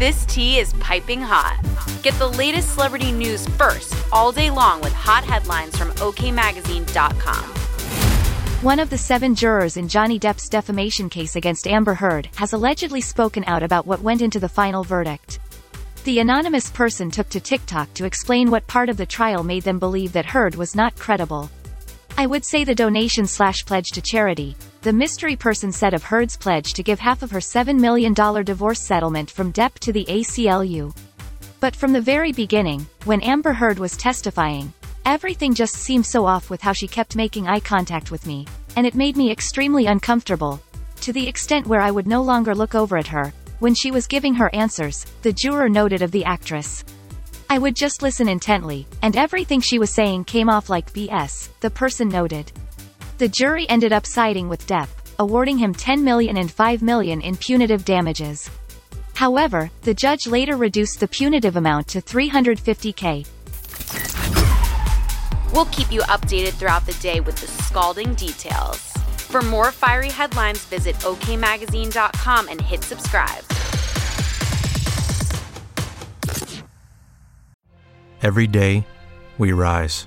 This tea is piping hot. Get the latest celebrity news first all day long with hot headlines from OKMagazine.com. One of the seven jurors in Johnny Depp's defamation case against Amber Heard has allegedly spoken out about what went into the final verdict. The anonymous person took to TikTok to explain what part of the trial made them believe that Heard was not credible. I would say the donation slash pledge to charity, the mystery person said of Heard's pledge to give half of her $7 million divorce settlement from Depp to the ACLU. But from the very beginning, when Amber Heard was testifying, everything just seemed so off with how she kept making eye contact with me, and it made me extremely uncomfortable, to the extent where I would no longer look over at her, when she was giving her answers, the juror noted of the actress. I would just listen intently, and everything she was saying came off like BS, the person noted. The jury ended up siding with Depp, awarding him 10 million and 5 million in punitive damages. However, the judge later reduced the punitive amount to 350k. We'll keep you updated throughout the day with the scalding details. For more fiery headlines, visit okmagazine.com and hit subscribe. Every day, we rise,